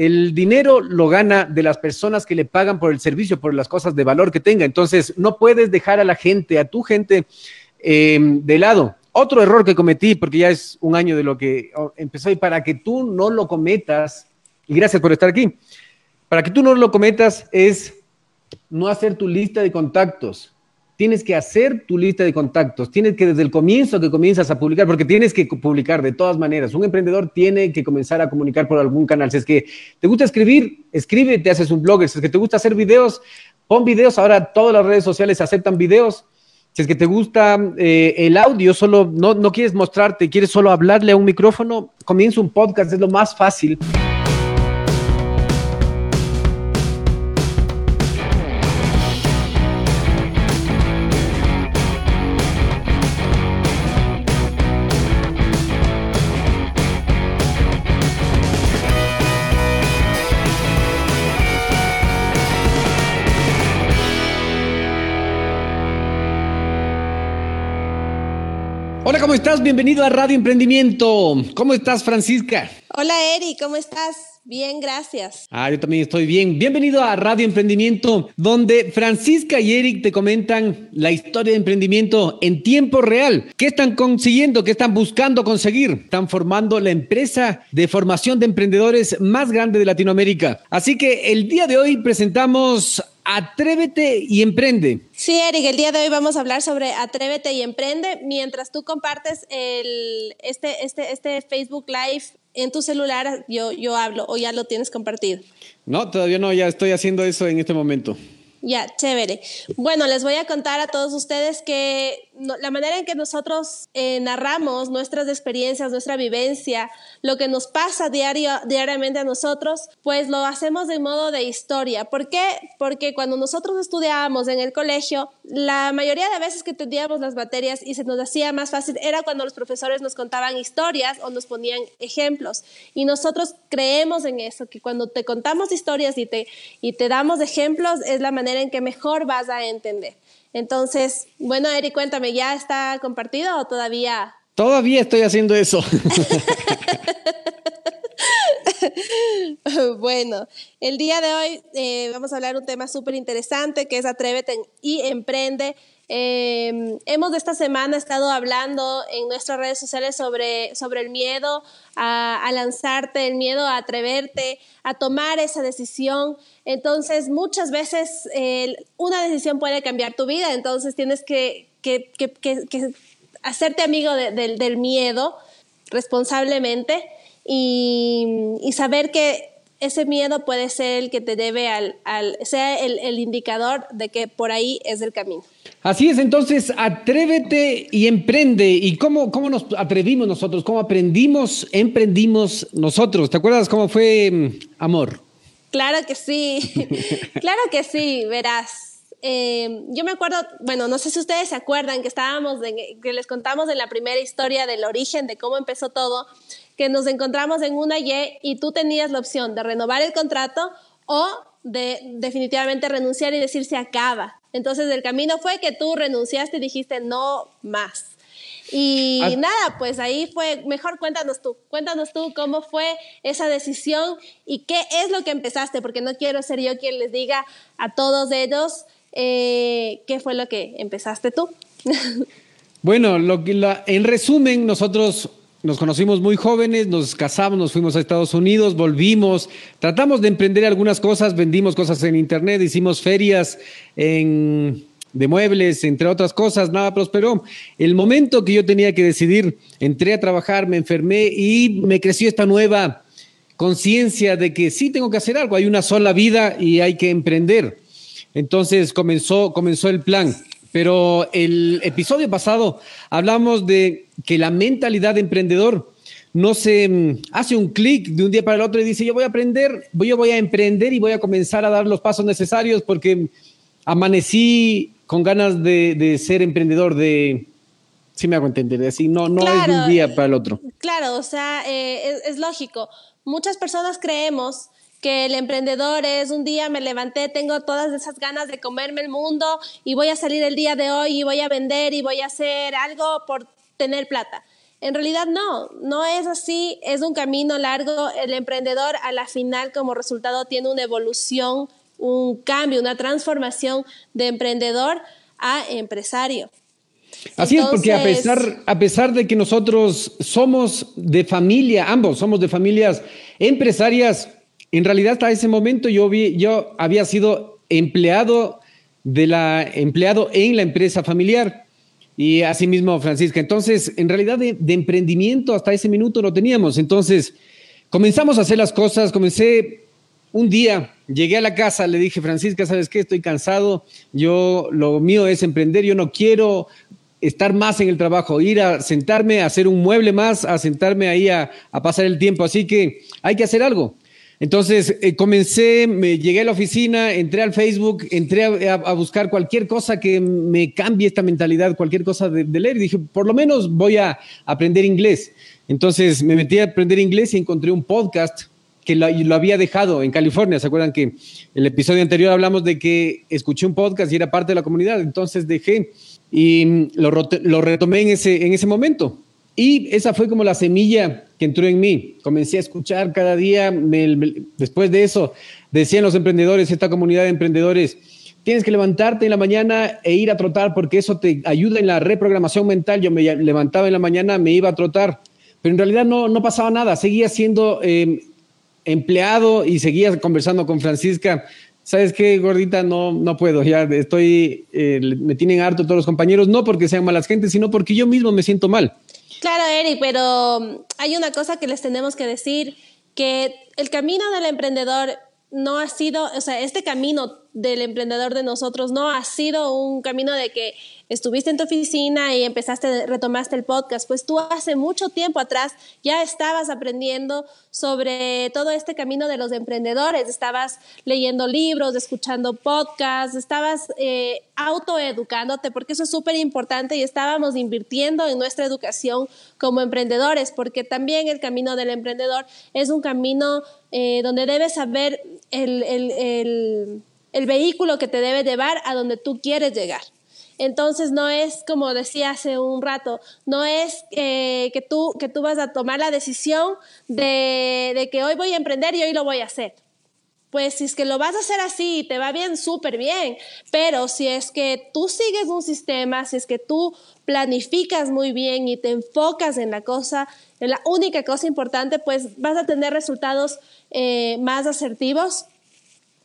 el dinero lo gana de las personas que le pagan por el servicio, por las cosas de valor que tenga. Entonces, no puedes dejar a la gente, a tu gente, em, de lado. Otro error que cometí, porque ya es un año de lo que oh, empezó, y para que tú no lo cometas, y gracias por estar aquí, para que tú no lo cometas es no hacer tu lista de contactos tienes que hacer tu lista de contactos, tienes que desde el comienzo que comienzas a publicar, porque tienes que publicar de todas maneras. Un emprendedor tiene que comenzar a comunicar por algún canal. Si es que te gusta escribir, escribe, te haces un blogger. Si es que te gusta hacer videos, pon videos. Ahora todas las redes sociales aceptan videos. Si es que te gusta eh, el audio, solo no, no quieres mostrarte, quieres solo hablarle a un micrófono, comienza un podcast, es lo más fácil. Hola, ¿cómo estás? Bienvenido a Radio Emprendimiento. ¿Cómo estás, Francisca? Hola, Eri, ¿cómo estás? Bien, gracias. Ah, yo también estoy bien. Bienvenido a Radio Emprendimiento, donde Francisca y Eric te comentan la historia de emprendimiento en tiempo real. ¿Qué están consiguiendo? ¿Qué están buscando conseguir? Están formando la empresa de formación de emprendedores más grande de Latinoamérica. Así que el día de hoy presentamos Atrévete y emprende. Sí, Eric, el día de hoy vamos a hablar sobre Atrévete y emprende mientras tú compartes el, este, este, este Facebook Live en tu celular, yo, yo hablo o ya lo tienes compartido. No, todavía no, ya estoy haciendo eso en este momento. Ya, chévere. Bueno, les voy a contar a todos ustedes que la manera en que nosotros eh, narramos nuestras experiencias, nuestra vivencia, lo que nos pasa diario, diariamente a nosotros, pues lo hacemos de modo de historia. ¿Por qué? Porque cuando nosotros estudiábamos en el colegio, la mayoría de veces que teníamos las materias y se nos hacía más fácil era cuando los profesores nos contaban historias o nos ponían ejemplos. Y nosotros creemos en eso, que cuando te contamos historias y te, y te damos ejemplos es la manera en que mejor vas a entender. Entonces, bueno, Eric, cuéntame, ¿ya está compartido o todavía? Todavía estoy haciendo eso. bueno, el día de hoy eh, vamos a hablar un tema súper interesante que es Atrévete y Emprende. Em, hemos esta semana estado hablando en nuestras redes sociales sobre, sobre el miedo a, lanzarte, el miedo a atreverte, a tomar esa decisión. Entonces, muchas veces una decisión puede cambiar tu vida, entonces tienes que, que, que, hacerte amigo del miedo responsablemente y saber que ese miedo puede ser el que te debe al, al sea el, el, indicador de que por ahí es el camino. Así es, entonces atrévete y emprende. ¿Y cómo, cómo nos atrevimos nosotros? ¿Cómo aprendimos, emprendimos nosotros? ¿Te acuerdas cómo fue mm, amor? Claro que sí, claro que sí, verás. Eh, yo me acuerdo, bueno, no sé si ustedes se acuerdan que estábamos, que les contamos en la primera historia del origen, de cómo empezó todo, que nos encontramos en una Y y tú tenías la opción de renovar el contrato o de definitivamente renunciar y decir se acaba. Entonces el camino fue que tú renunciaste y dijiste no más. Y nada, pues ahí fue, mejor cuéntanos tú, cuéntanos tú cómo fue esa decisión y qué es lo que empezaste, porque no quiero ser yo quien les diga a todos ellos eh, qué fue lo que empezaste tú. bueno, lo la, en resumen, nosotros nos conocimos muy jóvenes, nos casamos, nos fuimos a Estados Unidos, volvimos, tratamos de emprender algunas cosas, vendimos cosas en internet, hicimos ferias de muebles, entre otras cosas, nada prosperó. El momento que yo tenía que decidir, entré a trabajar, me enfermé y me creció esta nueva conciencia de que sí tengo que hacer algo, hay una sola vida y hay que emprender. Entonces comenzó, comenzó el plan. Pero el episodio pasado hablamos de que la mentalidad de emprendedor no se mm, hace un clic de un día para el otro y dice, yo voy a aprender, yo voy a emprender y voy a comenzar a dar los pasos necesarios porque amanecí con ganas de, ser emprendedor, de, si me hago entender, decir, no, no es de un día para el otro. Claro, o sea, eh, es, es lógico. Muchas personas creemos que el emprendedor es un día me levanté, tengo todas esas ganas de comerme el mundo y voy a salir el día de hoy y voy a vender y voy a hacer algo por tener plata. En realidad no, no es así, es un camino largo. El emprendedor a la final como resultado tiene una evolución, un cambio, una transformación de emprendedor a empresario. Así es, porque a pesar, a pesar de que nosotros somos de familia, ambos somos de familias empresarias, en realidad hasta ese momento yo, vi, yo había sido empleado de la empleado en la empresa familiar. Y asimismo, Francisca. Entonces, en realidad de, emprendimiento hasta ese minuto no teníamos. Entonces, comenzamos a hacer las cosas. Comencé un día, llegué a la casa, le dije, Francisca, ¿sabes qué? Estoy cansado. Yo, lo mío es emprender. Yo no quiero estar más en el trabajo, ir a sentarme, a hacer un mueble más, a sentarme ahí a, a pasar el tiempo. Así que hay que hacer algo. Entonces eh, comencé, me llegué a la oficina, entré al Facebook, entré a, buscar cualquier cosa que me cambie esta mentalidad, cualquier cosa de, leer. Y dije, por lo menos voy a aprender inglés. Entonces me metí a aprender inglés y encontré un podcast que lo, había dejado en California. ¿Se acuerdan que el episodio anterior hablamos de que escuché un podcast y era parte de la comunidad? Entonces dejé y lo, lo retomé en ese, en ese momento. Y esa fue como la semilla que entró en mí. Comencé a escuchar cada día, después de eso, decían los emprendedores, esta comunidad de emprendedores, tienes que levantarte en la mañana e ir a trotar porque eso te ayuda en la reprogramación mental. Yo me levantaba en la mañana, me iba a trotar, pero en realidad no, no pasaba nada. Seguía siendo em, empleado y seguía conversando con Francisca. ¿Sabes qué, gordita? No, no puedo, ya estoy, eh, me tienen harto todos los compañeros, no porque sean malas gentes, sino porque yo mismo me siento mal. Claro, Eric, pero mm, hay una cosa que les tenemos que decir, que el camino del emprendedor no ha sido, o sea, este camino del emprendedor de nosotros no ha sido un camino de que estuviste en tu oficina y empezaste, retomaste el podcast, pues tú hace mucho tiempo atrás ya estabas aprendiendo sobre todo este camino de los emprendedores, estabas leyendo libros, escuchando podcasts, estabas eh, autoeducándote, porque eso es súper importante y estábamos invirtiendo en nuestra educación como emprendedores, porque también el camino del emprendedor es un camino eh, donde debes saber el, vehículo que te debe llevar a donde tú quieres llegar. Entonces no es como decía hace un rato, no es eh, que, tú, que tú vas a tomar la decisión de, de, que hoy voy a emprender y hoy lo voy a hacer. Pues si es que lo vas a hacer así y te va bien, súper bien, pero si es que tú sigues un sistema, si es que tú planificas muy bien y te enfocas en la cosa, en la única cosa importante, pues vas a tener resultados eh, más asertivos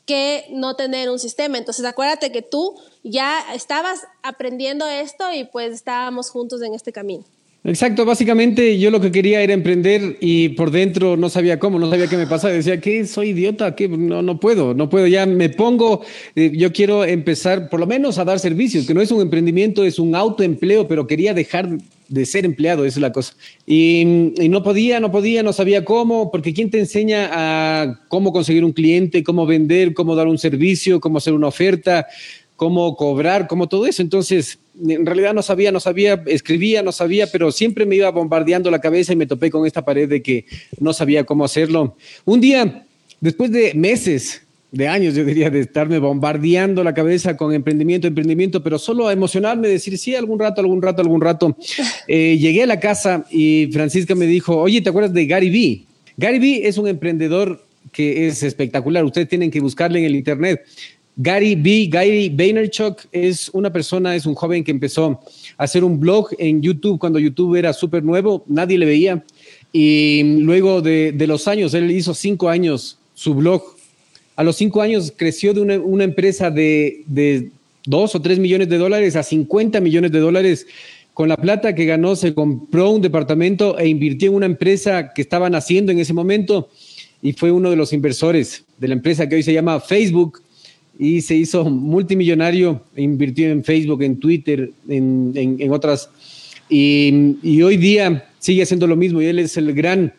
que no tener un sistema. Entonces acuérdate que tú ya estabas aprendiendo esto y pues estábamos juntos en este camino. Exacto, básicamente yo lo que quería era emprender y por dentro no sabía cómo, no sabía qué me pasaba. Decía, que soy idiota? que No, no puedo, no puedo. Ya me pongo, eh, yo quiero empezar por lo menos a dar servicios, que no es un emprendimiento, es un autoempleo, pero quería dejar de ser empleado, esa es la cosa. Y, no podía, no podía, no sabía cómo, porque ¿quién te enseña a cómo conseguir un cliente, cómo vender, cómo dar un servicio, cómo hacer una oferta, cómo cobrar, cómo todo eso? Entonces, en realidad no sabía, no sabía, escribía, no sabía, pero siempre me iba bombardeando la cabeza y me topé con esta pared de que no sabía cómo hacerlo. Un día, después de meses, de años, yo diría, de estarme bombardeando la cabeza con emprendimiento, emprendimiento, pero solo a emocionarme, decir, sí, algún rato, algún rato, algún rato. Eh, llegué a la casa y Francisca me dijo, oye, ¿te acuerdas de Gary Vee? Gary Vee es un emprendedor que es espectacular, ustedes tienen que buscarle en el internet. Gary Vee, Gary Vaynerchuk es una persona, es un joven que empezó a hacer un blog en YouTube cuando YouTube era súper nuevo, nadie le veía. Y luego de, de los años, él hizo cinco años su blog a los cinco años creció de una, empresa de, dos o tres millones de dólares a 50 millones de dólares. Con la plata que ganó se compró un departamento e invirtió en una empresa que estaban haciendo en ese momento y fue uno de los inversores de la empresa que hoy se llama Facebook y se hizo multimillonario, invirtió en Facebook, en Twitter, en, en, otras. Y, y, hoy día sigue haciendo lo mismo y él es el gran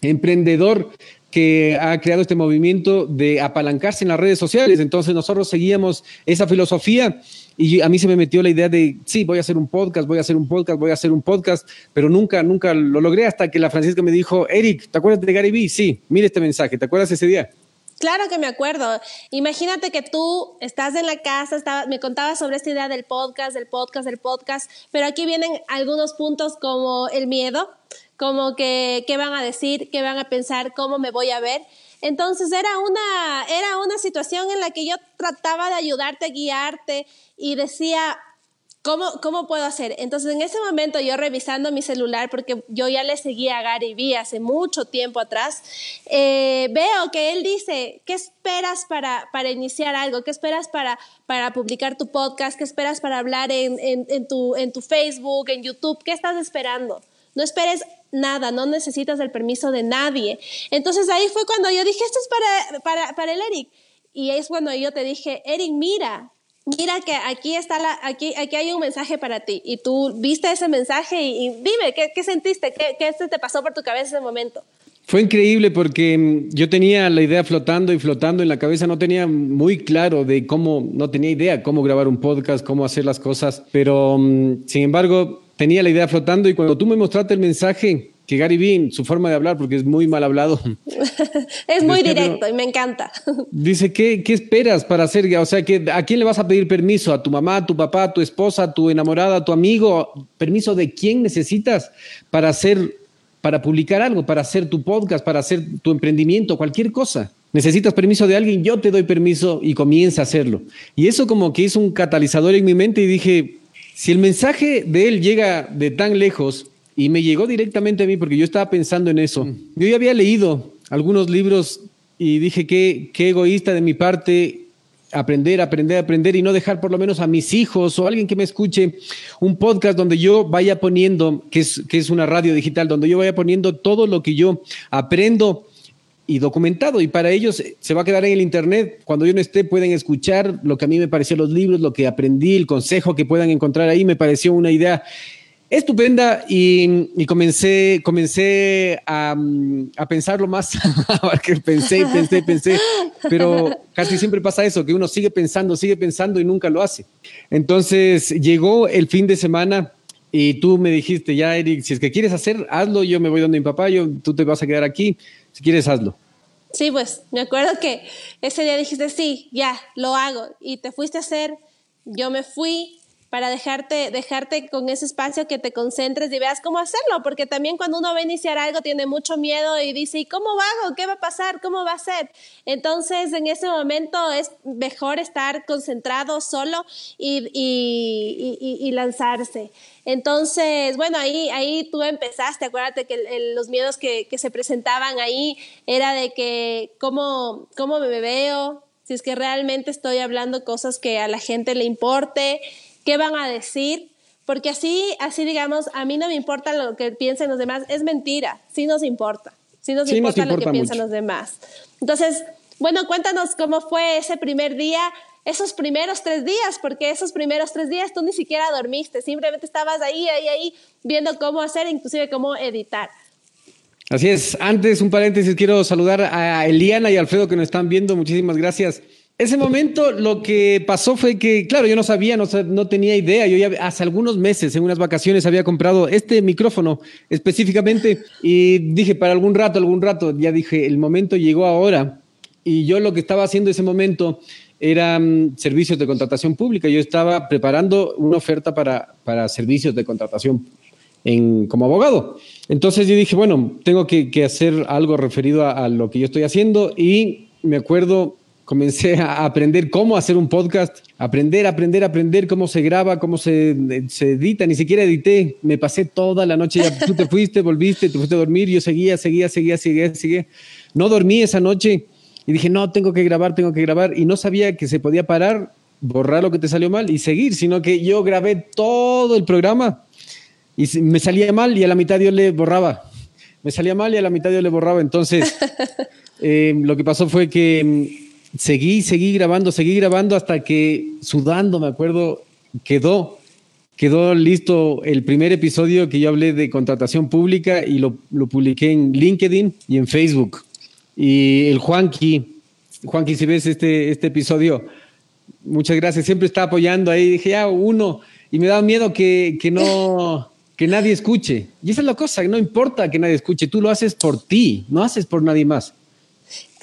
emprendedor que ha creado este movimiento de apalancarse en las redes sociales. Entonces nosotros seguíamos esa filosofía y a mí se me metió la idea de, sí, voy a hacer un podcast, voy a hacer un podcast, voy a hacer un podcast, pero nunca, nunca lo logré hasta que la Francisca me dijo, Eric, ¿te acuerdas de Gary Vee? Sí, mire este mensaje, ¿te acuerdas ese día? Claro que me acuerdo. Imagínate que tú estás en la casa, me contabas sobre esta idea del podcast, del podcast, del podcast, pero aquí vienen algunos puntos como el miedo, como que qué van a decir, qué van a pensar, cómo me voy a ver. Entonces era una, era una situación en la que yo trataba de ayudarte, guiarte y decía, ¿Cómo, ¿Cómo puedo hacer? Entonces, en ese momento, yo revisando mi celular, porque yo ya le seguía a Gary Vee hace mucho tiempo atrás, eh, veo que él dice, ¿qué esperas para, para iniciar algo? ¿Qué esperas para, para publicar tu podcast? ¿Qué esperas para hablar en, en, tu, en tu Facebook, en YouTube? ¿Qué estás esperando? No esperes nada, no necesitas el permiso de nadie. Entonces ahí fue cuando yo dije, esto es para, para, para el Eric. Y es cuando yo te dije, Eric, mira, mira que aquí está aquí, aquí hay un mensaje para ti. Y tú viste ese mensaje y, dime, ¿qué, ¿qué, sentiste? ¿Qué, ¿Qué te pasó por tu cabeza en ese momento? Fue increíble porque mm, yo tenía la idea flotando y flotando en la cabeza, no tenía muy claro de cómo, no tenía idea cómo grabar un podcast, cómo hacer las cosas, pero mm, sin embargo tenía la idea flotando y cuando tú me mostraste el mensaje, que Gary Vee, su forma de hablar, porque es muy mal hablado. es muy directo y me encanta. dice, ¿qué, ¿qué esperas para hacer? O sea, que, ¿a quién le vas a pedir permiso? ¿A tu mamá, a tu papá, a tu esposa, a tu enamorada, a tu amigo? ¿Permiso de quién necesitas para hacer, para publicar algo, para hacer tu podcast, para hacer tu emprendimiento, cualquier cosa? Necesitas permiso de alguien, yo te doy permiso y comienza a hacerlo. Y eso como que hizo un catalizador en mi mente y dije, si el mensaje de él llega de tan lejos, y me llegó directamente a mí porque yo estaba pensando en eso. Mm. Yo ya había leído algunos libros y dije que qué egoísta de mi parte aprender, aprender, aprender y no dejar por lo menos a mis hijos o alguien que me escuche un podcast donde yo vaya poniendo, que es, que es una radio digital, donde yo vaya poniendo todo lo que yo aprendo y documentado. Y para ellos se va a quedar en el internet. Cuando yo no esté pueden escuchar lo que a mí me pareció los libros, lo que aprendí, el consejo que puedan encontrar ahí, me pareció una idea estupenda y, comencé, comencé a, a, pensarlo más, porque pensé y pensé y pensé, pero casi siempre pasa eso, que uno sigue pensando, sigue pensando y nunca lo hace. Entonces llegó el fin de semana y tú me dijiste, ya Eric, si es que quieres hacer, hazlo, yo me voy donde mi papá, yo, tú te vas a quedar aquí, si quieres, hazlo. Sí, pues me acuerdo que ese día dijiste, sí, ya, lo hago, y te fuiste a hacer, yo me fui, para dejarte, dejarte con ese espacio que te concentres y veas cómo hacerlo, porque también cuando uno va a iniciar algo tiene mucho miedo y dice, ¿y cómo hago? ¿Qué va a pasar? ¿Cómo va a ser? Entonces, en ese momento es mejor estar concentrado solo y, y, y, lanzarse. Entonces, bueno, ahí, ahí tú empezaste, acuérdate que los miedos que, que, se presentaban ahí era de que cómo, cómo me veo, si es que realmente estoy hablando cosas que a la gente le importe, qué van a decir, porque así, así digamos, a mí no me importa lo que piensen los demás, es mentira, sí nos importa, sí nos, importa, lo que piensan los demás. Entonces, bueno, cuéntanos cómo fue ese primer día, esos primeros tres días, porque esos primeros tres días tú ni siquiera dormiste, simplemente estabas ahí, ahí, ahí, viendo cómo hacer, inclusive cómo editar. Así es. Antes, un paréntesis, quiero saludar a Eliana y Alfredo que nos están viendo. Muchísimas gracias ese momento lo que pasó fue que, claro, yo no sabía, no, tenía idea. Yo ya hace algunos meses, en unas vacaciones, había comprado este micrófono específicamente y dije, para algún rato, algún rato, ya dije, el momento llegó ahora. Y yo lo que estaba haciendo ese momento eran mm, servicios de contratación pública. Yo estaba preparando una oferta para, para servicios de contratación en, como abogado. Entonces yo dije, bueno, tengo que, hacer algo referido a lo que yo estoy haciendo y me acuerdo comencé a aprender cómo hacer un podcast, aprender, aprender, aprender cómo se graba, cómo se, se, edita, ni siquiera edité, me pasé toda la noche, ya, tú te fuiste, volviste, te fuiste a dormir, yo seguía, seguía, seguía, seguía, seguía, no dormí esa noche y dije, no, tengo que grabar, tengo que grabar y no sabía que se podía parar, borrar lo que te salió mal y seguir, sino que yo grabé todo el programa y me salía mal y a la mitad yo le borraba, me salía mal y a la mitad yo le borraba, entonces... Eh, lo que pasó fue que seguí, seguí grabando, seguí grabando hasta que sudando, me acuerdo, quedó, quedó listo el primer episodio que yo hablé de contratación pública y lo, lo publiqué en LinkedIn y en Facebook. Y el Juanqui, Juanqui, si ves este, este episodio, muchas gracias, siempre está apoyando ahí, dije, ya, uno, y me da miedo que, que no... Que nadie escuche. Y esa es la cosa, no importa que nadie escuche, tú lo haces por ti, no haces por nadie más.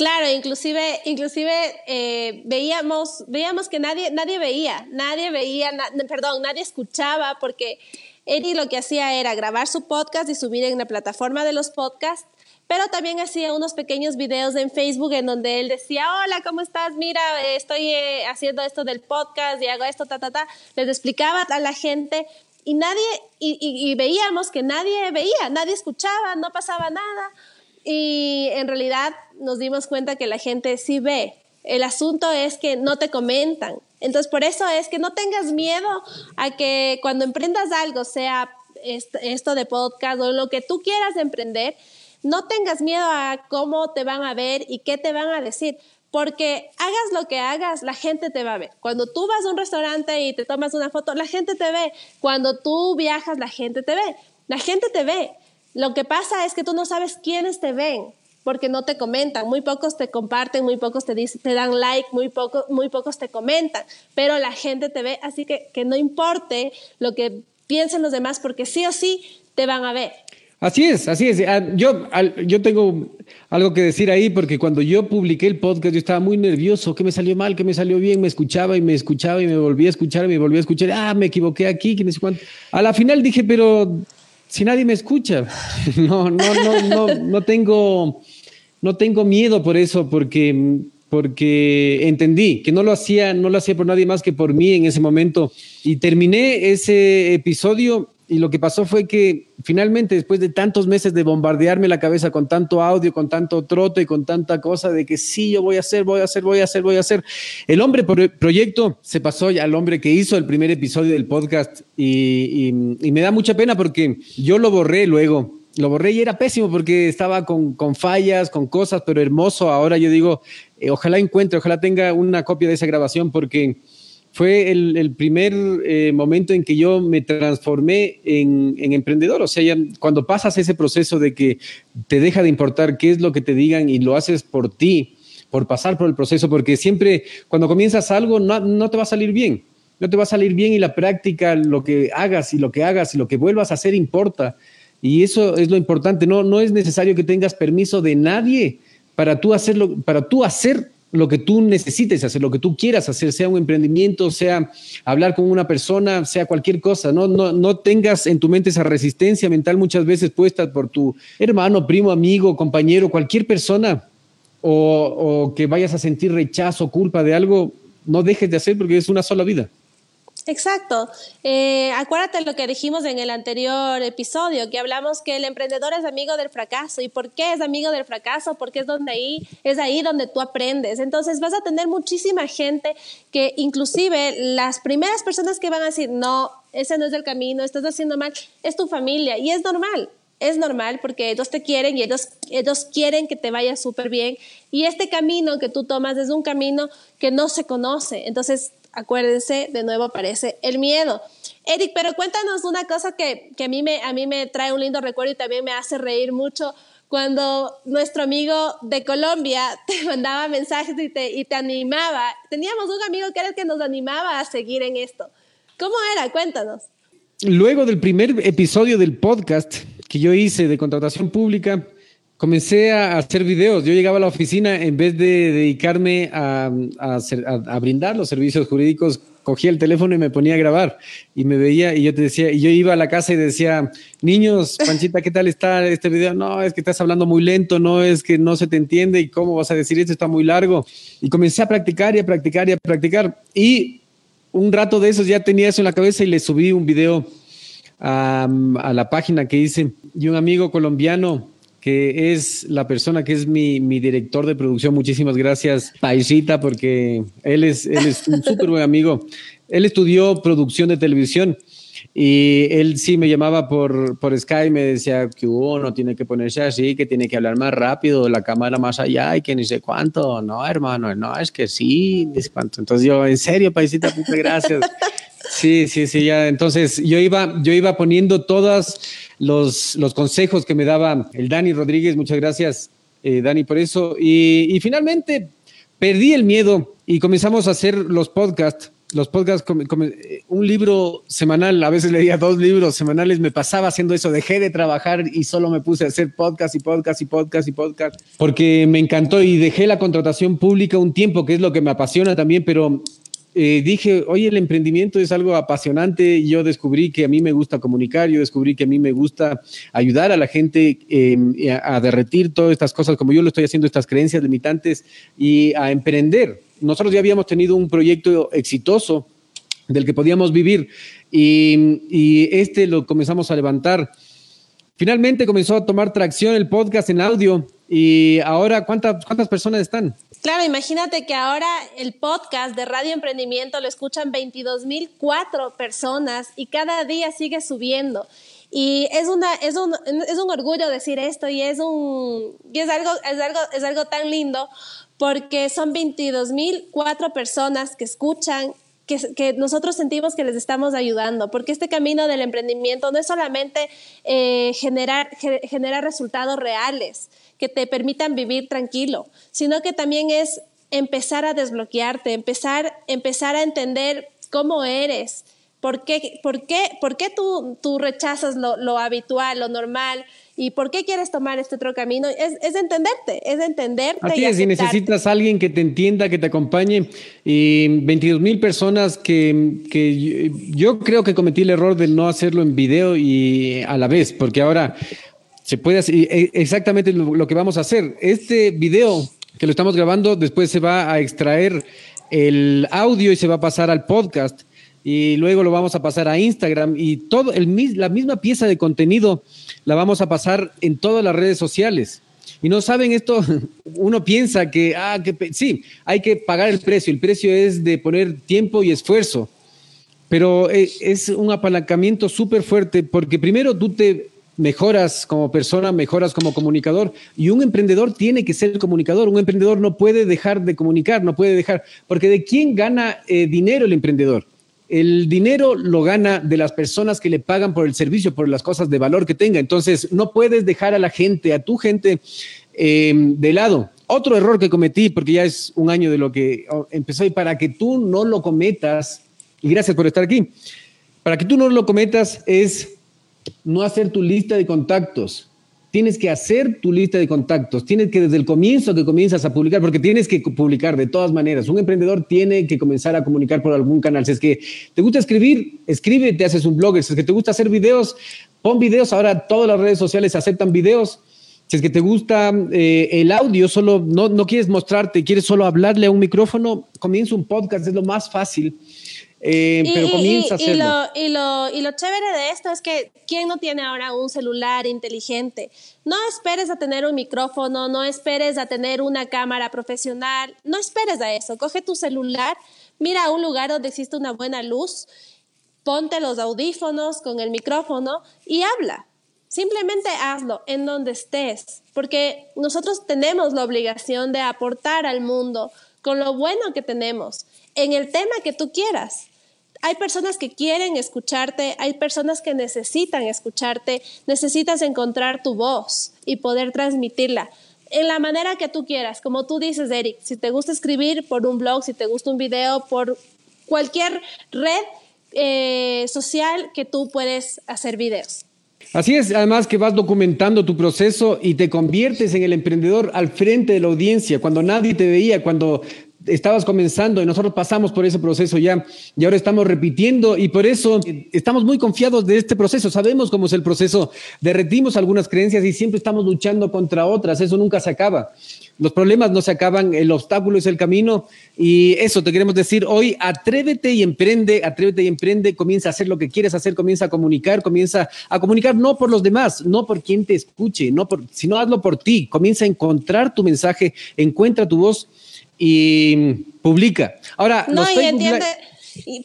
Claro, inclusive, inclusive eh, veíamos, veíamos que nadie, nadie veía, nadie veía, perdón, nadie escuchaba, porque Eri lo que hacía era grabar su podcast y subir en la plataforma de los podcasts, pero también hacía unos pequeños videos en Facebook en donde él decía, hola, ¿cómo estás? Mira, estoy eh, haciendo esto del podcast y hago esto, ta, ta, ta. Les explicaba a la gente y nadie, y veíamos que nadie veía, nadie escuchaba, no pasaba nada. Y en realidad nos dimos cuenta que la gente sí ve. El asunto es que no te comentan. Entonces, por eso es que no tengas miedo a que cuando emprendas algo, sea esto de podcast o lo que tú quieras emprender, no tengas miedo a cómo te van a ver y qué te van a decir, porque hagas lo que hagas, la gente te va a ver. Cuando tú vas a un restaurante y te tomas una foto, la gente te ve. Cuando tú viajas, la gente te ve. La gente te ve. Lo que pasa es que tú no sabes quiénes te ven porque no te comentan, muy pocos te comparten, muy pocos te, te dan like, muy, poco, muy pocos te comentan, pero la gente te ve, así que que no importe lo que piensen los demás, porque sí o sí te van a ver. Así es, así es. Ah, yo, yo tengo algo que decir ahí porque cuando yo publiqué el podcast yo estaba muy nervioso, que me salió mal, que me salió bien, me escuchaba y me escuchaba y me volví a escuchar y me volví a escuchar. Ah, me equivoqué aquí, que no sé cuánto. A la final dije, pero si nadie me escucha, no, no, no, no, no tengo, no tengo miedo por eso, porque, porque entendí que no lo hacía, no lo hacía por nadie más que por mí en ese momento. Y terminé ese episodio y lo que pasó fue que finalmente, después de tantos meses de bombardearme la cabeza con tanto audio, con tanto trote y con tanta cosa de que sí, yo voy a hacer, voy a hacer, voy a hacer, voy a hacer, el hombre por el proyecto se pasó al hombre que hizo el primer episodio del podcast y, me da mucha pena porque yo lo borré luego. Lo borré y era pésimo porque estaba con, con fallas, con cosas, pero hermoso. Ahora yo digo, eh, ojalá encuentre, ojalá tenga una copia de esa grabación porque fue el, primer eh, momento en que yo me transformé en, emprendedor. O sea, cuando pasas ese proceso de que te deja de importar qué es lo que te digan y lo haces por ti, por pasar por el proceso, porque siempre cuando comienzas algo no, no te va a salir bien. No te va a salir bien y la práctica, lo que hagas y lo que hagas y lo que vuelvas a hacer importa. Y eso es lo importante. No, no es necesario que tengas permiso de nadie para tú hacerlo, para tú hacer lo que tú necesites hacer, lo que tú quieras hacer, sea un emprendimiento, sea hablar con una persona, sea cualquier cosa, no, no, no tengas en tu mente esa resistencia mental muchas veces puesta por tu hermano, primo, amigo, compañero, cualquier persona, o, que vayas a sentir rechazo, culpa de algo, no dejes de hacer porque es una sola vida. Exacto. Eh, acuérdate lo que dijimos en el anterior episodio, que hablamos que el emprendedor es amigo del fracaso. ¿Y por qué es amigo del fracaso? Porque es donde ahí, es ahí donde tú aprendes. Entonces vas a tener muchísima gente que inclusive las primeras personas que van a decir, no, ese no es el camino, estás haciendo mal, es tu familia. Y es normal, es normal porque ellos te quieren y ellos, ellos quieren que te vaya súper bien. Y este camino que tú tomas es un camino que no se conoce. Entonces acuérdense, de nuevo aparece el miedo. Eric, pero cuéntanos una cosa que, a, mí me, a mí me trae un lindo recuerdo y también me hace reír mucho. Cuando nuestro amigo de Colombia te mandaba mensajes y te, y te animaba, teníamos un amigo que era el que nos animaba a seguir en esto. ¿Cómo era? Cuéntanos. Luego del primer episodio del podcast que yo hice de contratación pública, comencé a hacer videos. Yo llegaba a la oficina, en vez de dedicarme a, a, brindar los servicios jurídicos, cogía el teléfono y me ponía a grabar. Y me veía y yo te decía, y yo iba a la casa y decía, niños, Panchita, ¿qué tal está este video? No, es que estás hablando muy lento, no es que no se te entiende y cómo vas a decir esto, está muy largo. Y comencé a practicar y a practicar y a practicar. Y un rato de esos ya tenía eso en la cabeza y le subí un video a, a la página que hice. Y un amigo colombiano que es la persona que es mi, mi director de producción. Muchísimas gracias, Paisita, porque él es, él es un súper buen amigo. Él estudió producción de televisión y él sí me llamaba por, por Skype y me decía que uno tiene que ponerse así, que tiene que hablar más rápido, la cámara más allá y que ni sé cuánto. No, hermano, no, es que sí, ni sé cuánto. Entonces yo, en serio, Paisita, muchas gracias. Sí, sí, sí, ya. Entonces yo iba, yo iba poniendo todas los, consejos que me daba el Dani Rodríguez. Muchas gracias, eh, Dani, por eso. Y, finalmente perdí el miedo y comenzamos a hacer los podcasts los podcasts, un libro semanal, a veces leía dos libros semanales, me pasaba haciendo eso, dejé de trabajar y solo me puse a hacer podcast y podcast y podcast y podcast, porque me encantó y dejé la contratación pública un tiempo, que es lo que me apasiona también, pero eh, dije, oye, el emprendimiento es algo apasionante. Yo descubrí que a mí me gusta comunicar, yo descubrí que a mí me gusta ayudar a la gente em, a, derretir todas estas cosas, como yo lo estoy haciendo, estas creencias limitantes y a emprender. Nosotros ya habíamos tenido un proyecto exitoso del que podíamos vivir y, y este lo comenzamos a levantar. Finalmente comenzó a tomar tracción el podcast en audio y ahora, ¿cuántas, cuántas personas están? Claro, imagínate que ahora el podcast de Radio Emprendimiento lo escuchan 22.004 personas y cada día sigue subiendo. Y es, una, es, un, es un orgullo decir esto y es, un, y es, algo, es, algo, es algo tan lindo porque son 22.004 personas que escuchan que, nosotros sentimos que les estamos ayudando, porque este camino del emprendimiento no es solamente eh, generar, generar resultados reales, que te permitan vivir tranquilo, sino que también es empezar a desbloquearte, empezar, empezar a entender cómo eres, por qué, por qué, por qué tú, tú rechazas lo, lo, habitual, lo normal, y por qué quieres tomar este otro camino. Es, es entenderte, es entenderte. Así es, si necesitas a alguien que te entienda, que te acompañe, y 22 mil personas que, que yo creo que cometí el error de no hacerlo en video y a la vez, porque ahora se puede hacer e, exactamente lo, que vamos a hacer. Este video que lo estamos grabando, después se va a extraer el audio y se va a pasar al podcast y luego lo vamos a pasar a Instagram y todo el, la misma pieza de contenido la vamos a pasar en todas las redes sociales. Y no saben esto, uno piensa que, ah, que sí, hay que pagar el precio. El precio es de poner tiempo y esfuerzo. Pero eh, es un apalancamiento súper fuerte porque primero tú te mejoras como persona, mejoras como comunicador. Y un emprendedor tiene que ser comunicador. Un emprendedor no puede dejar de comunicar, no puede dejar, porque ¿de quién gana eh, dinero el emprendedor? El dinero lo gana de las personas que le pagan por el servicio, por las cosas de valor que tenga. Entonces, no puedes dejar a la gente, a tu gente, em, de lado. Otro error que cometí, porque ya es un año de lo que empezó, y para que tú no lo cometas, y gracias por estar aquí, para que tú no lo cometas es no hacer tu lista de contactos. Tienes que hacer tu lista de contactos. Tienes que desde el comienzo que comienzas a publicar, porque tienes que publicar de todas maneras. Un emprendedor tiene que comenzar a comunicar por algún canal. Si es que te gusta escribir, escribe, te haces un blog. Si es que te gusta hacer videos, pon videos. Ahora todas las redes sociales aceptan videos. Si es que te gusta eh, el audio, solo no, no quieres mostrarte, quieres solo hablarle a un micrófono, comienza un podcast, es lo más fácil. Eh, y, pero comienza a hacerlo. Y lo, y, lo, chévere de esto es que, ¿quién no tiene ahora un celular inteligente? No esperes a tener un micrófono, no esperes a tener una cámara profesional, no esperes a eso. Coge tu celular, mira a un lugar donde existe una buena luz, ponte los audífonos con el micrófono y habla. Simplemente hazlo en donde estés, porque nosotros tenemos la obligación de aportar al mundo con lo bueno que tenemos en el tema que tú quieras. Hay personas que quieren escucharte, hay personas que necesitan escucharte, necesitas encontrar tu voz y poder transmitirla en la manera que tú quieras, como tú dices, Eric, si te gusta escribir por un blog, si te gusta un video, por cualquier red eh, social que tú puedes hacer videos. Así es, además que vas documentando tu proceso y te conviertes en el emprendedor al frente de la audiencia, cuando nadie te veía, cuando estabas comenzando y nosotros pasamos por ese proceso ya y ahora estamos repitiendo y por eso estamos muy confiados de este proceso. Sabemos cómo es el proceso. Derretimos algunas creencias y siempre estamos luchando contra otras. Eso nunca se acaba. Los problemas no se acaban, el obstáculo es el camino y eso te queremos decir hoy. Atrévete y emprende, atrévete y emprende, comienza a hacer lo que quieres hacer, comienza a comunicar, comienza a comunicar no por los demás, no por quien te escuche, no por, sino hazlo por ti. Comienza a encontrar tu mensaje, encuentra tu voz y publica. Ahora, no, y entiende,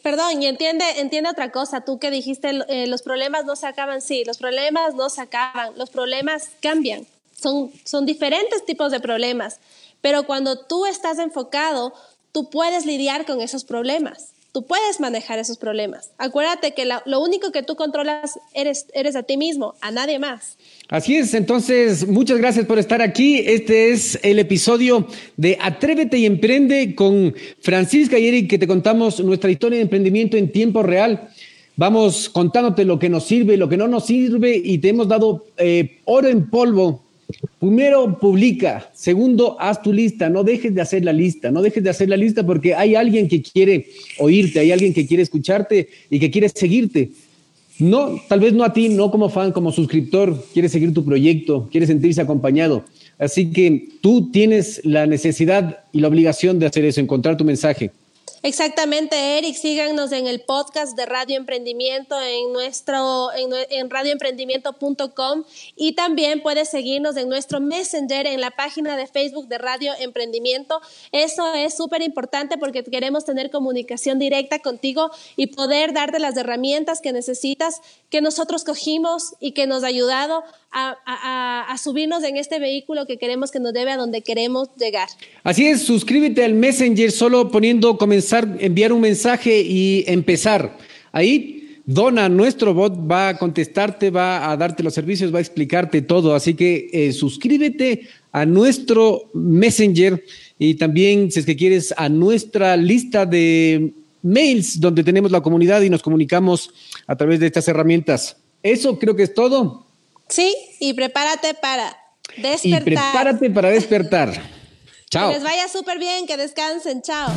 perdón, y entiende, entiende otra cosa, tú que dijiste, eh, los problemas no se acaban, sí, los problemas no se acaban, los problemas cambian, son, son diferentes tipos de problemas, pero cuando tú estás enfocado, tú puedes lidiar con esos problemas tú puedes manejar esos problemas. Acuérdate que lo único que tú controlas eres, eres a ti mismo, a nadie más. Así es, entonces muchas gracias por estar aquí. Este es el episodio de Atrévete y Emprende con Francisca y Eric, que te contamos nuestra historia de emprendimiento en tiempo real. Vamos contándote lo que nos sirve, lo que no nos sirve y te hemos dado eh, oro en polvo Primero, publica. Segundo, haz tu lista. No dejes de hacer la lista. No dejes de hacer la lista porque hay alguien que quiere oírte, hay alguien que quiere escucharte y que quiere seguirte. No, tal vez no a ti, no como fan, como suscriptor. Quiere seguir tu proyecto, quiere sentirse acompañado. Así que tú tienes la necesidad y la obligación de hacer eso, encontrar tu mensaje. Exactamente, Eric. Síganos en el podcast de Radio Emprendimiento en nuestro en, radioemprendimiento.com y también puedes seguirnos en nuestro Messenger en la página de Facebook de Radio Emprendimiento. Eso es súper importante porque queremos tener comunicación directa contigo y poder darte las herramientas que necesitas que nosotros cogimos y que nos ha ayudado a, subirnos en este vehículo que queremos que nos debe a donde queremos llegar. Así es, suscríbete al Messenger solo poniendo comenzar, enviar un mensaje y empezar. Ahí Dona, nuestro bot va a contestarte, va a darte los servicios, va a explicarte todo. Así que eh, suscríbete a nuestro Messenger y también, si es que quieres, a nuestra lista de mails donde tenemos la comunidad y nos comunicamos a través de estas herramientas. Eso creo que es todo. Sí, y prepárate para despertar. Y prepárate para despertar. Chao. Que les vaya súper bien, que descansen. Chao.